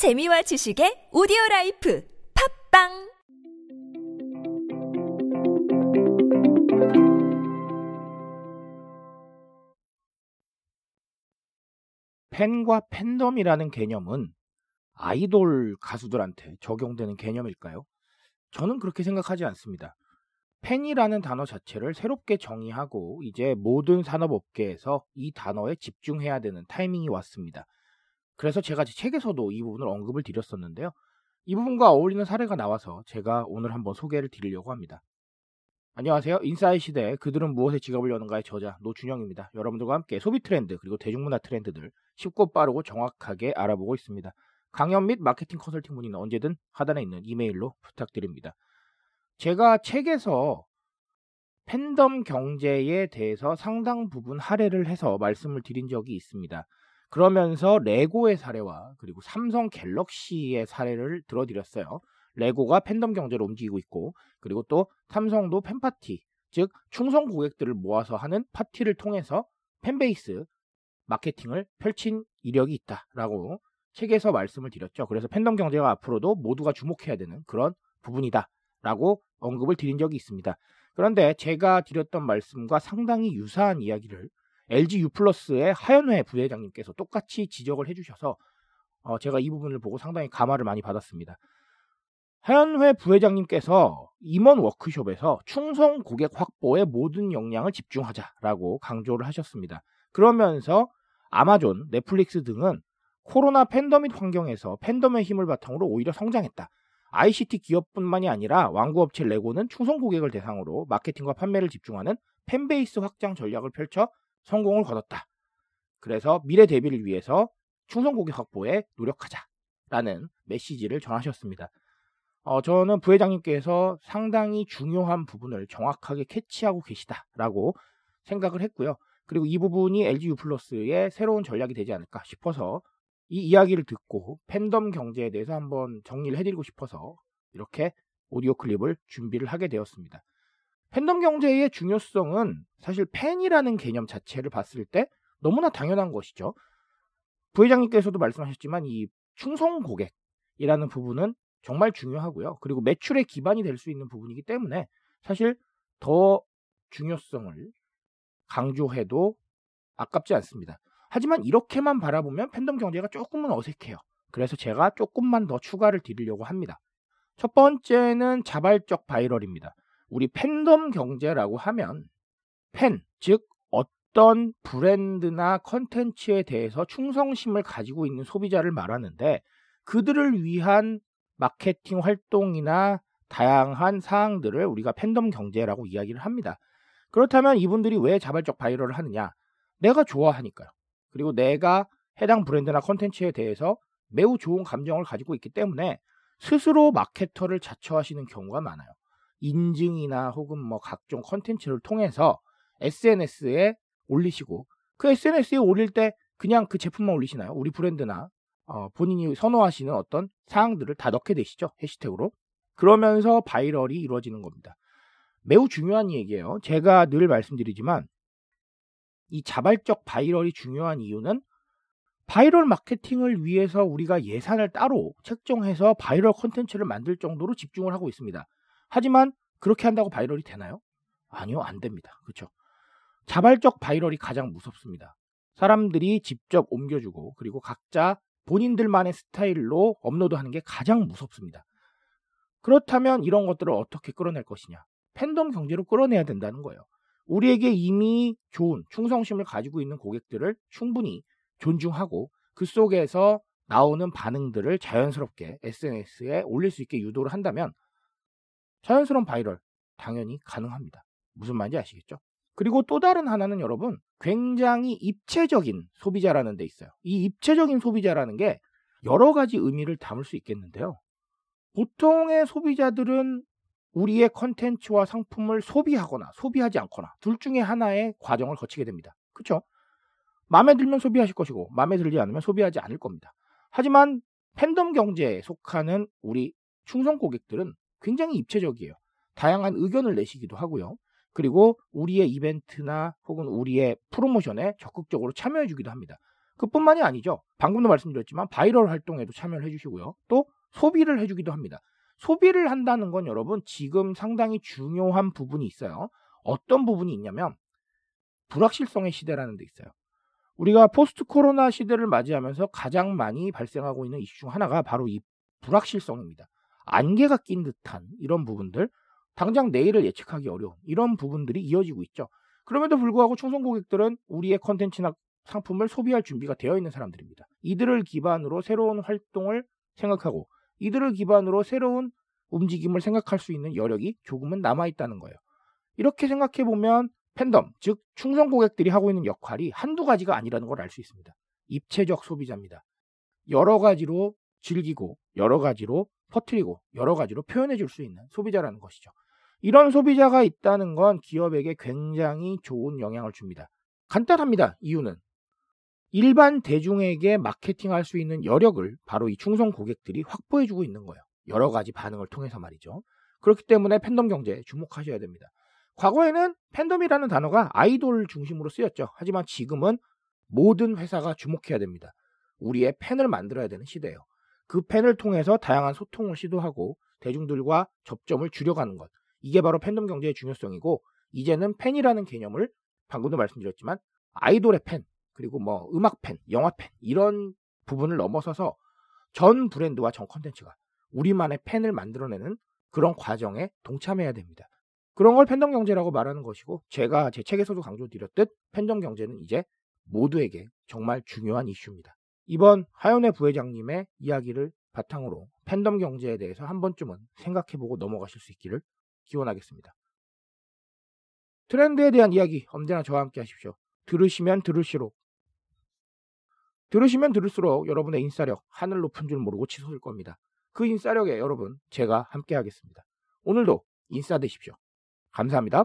재미와 지식의 오디오 라이프 팟빵 팬과 팬덤이라는 개념은 아이돌 가수들한테 적용되는 개념일까요? 저는 그렇게 생각하지 않습니다. 팬이라는 단어 자체를 새롭게 정의하고 이제 모든 산업업계에서 이 단어에 집중해야 되는 타이밍이 왔습니다. 그래서 제가 제 책에서도 이 부분을 언급을 드렸었는데요. 이 부분과 어울리는 사례가 나와서 제가 오늘 한번 소개를 드리려고 합니다. 안녕하세요. 인사이 시대 그들은 무엇에 지갑을 여는가의 저자 노준영입니다. 여러분들과 함께 소비 트렌드 그리고 대중문화 트렌드들 쉽고 빠르고 정확하게 알아보고 있습니다. 강연 및 마케팅 컨설팅 문의는 언제든 하단에 있는 이메일로 부탁드립니다. 제가 책에서 팬덤 경제에 대해서 상당 부분 할애를 해서 말씀을 드린 적이 있습니다. 그러면서 레고의 사례와 그리고 삼성 갤럭시의 사례를 들어드렸어요. 레고가 팬덤 경제로 움직이고 있고 그리고 또 삼성도 팬파티 즉 충성 고객들을 모아서 하는 파티를 통해서 팬베이스 마케팅을 펼친 이력이 있다라고 책에서 말씀을 드렸죠. 그래서 팬덤 경제가 앞으로도 모두가 주목해야 되는 그런 부분이다라고 언급을 드린 적이 있습니다. 그런데 제가 드렸던 말씀과 상당히 유사한 이야기를 LG U+의 하연회 부회장님께서 똑같이 지적을 해주셔서 어, 제가 이 부분을 보고 상당히 감화를 많이 받았습니다. 하연회 부회장님께서 임원 워크숍에서 충성 고객 확보에 모든 역량을 집중하자라고 강조를 하셨습니다. 그러면서 아마존, 넷플릭스 등은 코로나 팬더밋 환경에서 팬덤의 힘을 바탕으로 오히려 성장했다. ICT 기업뿐만이 아니라 왕구업체 레고는 충성 고객을 대상으로 마케팅과 판매를 집중하는 팬베이스 확장 전략을 펼쳐 성공을 거뒀다. 그래서 미래 대비를 위해서 충성 고객 확보에 노력하자라는 메시지를 전하셨습니다. 어, 저는 부회장님께서 상당히 중요한 부분을 정확하게 캐치하고 계시다라고 생각을 했고요. 그리고 이 부분이 LG U 플러스의 새로운 전략이 되지 않을까 싶어서 이 이야기를 듣고 팬덤 경제에 대해서 한번 정리를 해드리고 싶어서 이렇게 오디오 클립을 준비를 하게 되었습니다. 팬덤 경제의 중요성은 사실 팬이라는 개념 자체를 봤을 때 너무나 당연한 것이죠. 부회장님께서도 말씀하셨지만 이 충성 고객이라는 부분은 정말 중요하고요. 그리고 매출의 기반이 될 수 있는 부분이기 때문에 사실 더 중요성을 강조해도 아깝지 않습니다. 하지만 이렇게만 바라보면 팬덤 경제가 조금은 어색해요. 그래서 제가 조금만 더 추가를 드리려고 합니다. 첫 번째는 자발적 바이럴입니다. 우리 팬덤 경제라고 하면 팬, 즉 어떤 브랜드나 컨텐츠에 대해서 충성심을 가지고 있는 소비자를 말하는데 그들을 위한 마케팅 활동이나 다양한 사항들을 우리가 팬덤 경제라고 이야기를 합니다. 그렇다면 이분들이 왜 자발적 바이럴을 하느냐? 내가 좋아하니까요. 그리고 내가 해당 브랜드나 컨텐츠에 대해서 매우 좋은 감정을 가지고 있기 때문에 스스로 마케터를 자처하시는 경우가 많아요. 인증이나 혹은 뭐 각종 컨텐츠를 통해서 SNS에 올리시고 그 SNS에 올릴 때 그냥 그 제품만 올리시나요? 우리 브랜드나 어, 본인이 선호하시는 어떤 사항들을 다 넣게 되시죠. 해시태그로. 그러면서 바이럴이 이루어지는 겁니다. 매우 중요한 얘기예요. 제가 늘 말씀드리지만 이 자발적 바이럴이 중요한 이유는 바이럴 마케팅을 위해서 우리가 예산을 따로 책정해서 바이럴 콘텐츠를 만들 정도로 집중을 하고 있습니다. 하지만 그렇게 한다고 바이럴이 되나요? 아니요, 안 됩니다. 그렇죠? 자발적 바이럴이 가장 무섭습니다. 사람들이 직접 옮겨주고 그리고 각자 본인들만의 스타일로 업로드하는 게 가장 무섭습니다. 그렇다면 이런 것들을 어떻게 끌어낼 것이냐? 팬덤 경제로 끌어내야 된다는 거예요. 우리에게 이미 좋은 충성심을 가지고 있는 고객들을 충분히 존중하고 그 속에서 나오는 반응들을 자연스럽게 SNS에 올릴 수 있게 유도를 한다면 자연스러운 바이럴 당연히 가능합니다. 무슨 말인지 아시겠죠? 그리고 또 다른 하나는 여러분 굉장히 입체적인 소비자라는 데 있어요. 이 입체적인 소비자라는 게 여러 가지 의미를 담을 수 있겠는데요. 보통의 소비자들은 우리의 컨텐츠와 상품을 소비하거나 소비하지 않거나 둘 중에 하나의 과정을 거치게 됩니다. 그렇죠? 마음에 들면 소비하실 것이고 마음에 들지 않으면 소비하지 않을 겁니다. 하지만 팬덤 경제에 속하는 우리 충성 고객들은 굉장히 입체적이에요. 다양한 의견을 내시기도 하고요. 그리고 우리의 이벤트나 혹은 우리의 프로모션에 적극적으로 참여해 주기도 합니다. 그뿐만이 아니죠. 방금도 말씀드렸지만 바이럴 활동에도 참여를 해 주시고요. 또 소비를 해 주기도 합니다. 소비를 한다는 건 여러분 지금 상당히 중요한 부분이 있어요. 어떤 부분이 있냐면 불확실성의 시대라는 데 있어요. 우리가 포스트 코로나 시대를 맞이하면서 가장 많이 발생하고 있는 이슈 중 하나가 바로 이 불확실성입니다. 안개가 낀 듯한 이런 부분들, 당장 내일을 예측하기 어려운 이런 부분들이 이어지고 있죠. 그럼에도 불구하고 충성 고객들은 우리의 컨텐츠나 상품을 소비할 준비가 되어 있는 사람들입니다. 이들을 기반으로 새로운 활동을 생각하고 이들을 기반으로 새로운 움직임을 생각할 수 있는 여력이 조금은 남아 있다는 거예요. 이렇게 생각해 보면 팬덤, 즉 충성 고객들이 하고 있는 역할이 한두 가지가 아니라는 걸 알 수 있습니다. 입체적 소비자입니다. 여러 가지로 즐기고 여러 가지로 퍼뜨리고 여러 가지로 표현해 줄 수 있는 소비자라는 것이죠. 이런 소비자가 있다는 건 기업에게 굉장히 좋은 영향을 줍니다. 간단합니다. 이유는 일반 대중에게 마케팅할 수 있는 여력을 바로 이 충성 고객들이 확보해 주고 있는 거예요. 여러 가지 반응을 통해서 말이죠. 그렇기 때문에 팬덤 경제에 주목하셔야 됩니다. 과거에는 팬덤이라는 단어가 아이돌 중심으로 쓰였죠. 하지만 지금은 모든 회사가 주목해야 됩니다. 우리의 팬을 만들어야 되는 시대예요. 그 팬을 통해서 다양한 소통을 시도하고 대중들과 접점을 줄여가는 것. 이게 바로 팬덤 경제의 중요성이고 이제는 팬이라는 개념을 방금도 말씀드렸지만 아이돌의 팬 그리고 뭐 음악 팬, 영화 팬 이런 부분을 넘어서서 전 브랜드와 전 컨텐츠가 우리만의 팬을 만들어내는 그런 과정에 동참해야 됩니다. 그런 걸 팬덤 경제라고 말하는 것이고 제가 제 책에서도 강조드렸듯 팬덤 경제는 이제 모두에게 정말 중요한 이슈입니다. 이번 하연의 부회장님의 이야기를 바탕으로 팬덤 경제에 대해서 한 번쯤은 생각해보고 넘어가실 수 있기를 기원하겠습니다. 트렌드에 대한 이야기 언제나 저와 함께 하십시오. 들으시면 들을수록 들으시면 들을수록 여러분의 인싸력 하늘 높은 줄 모르고 치솟을 겁니다. 그 인싸력에 여러분 제가 함께 하겠습니다. 오늘도 인싸 되십시오. 감사합니다.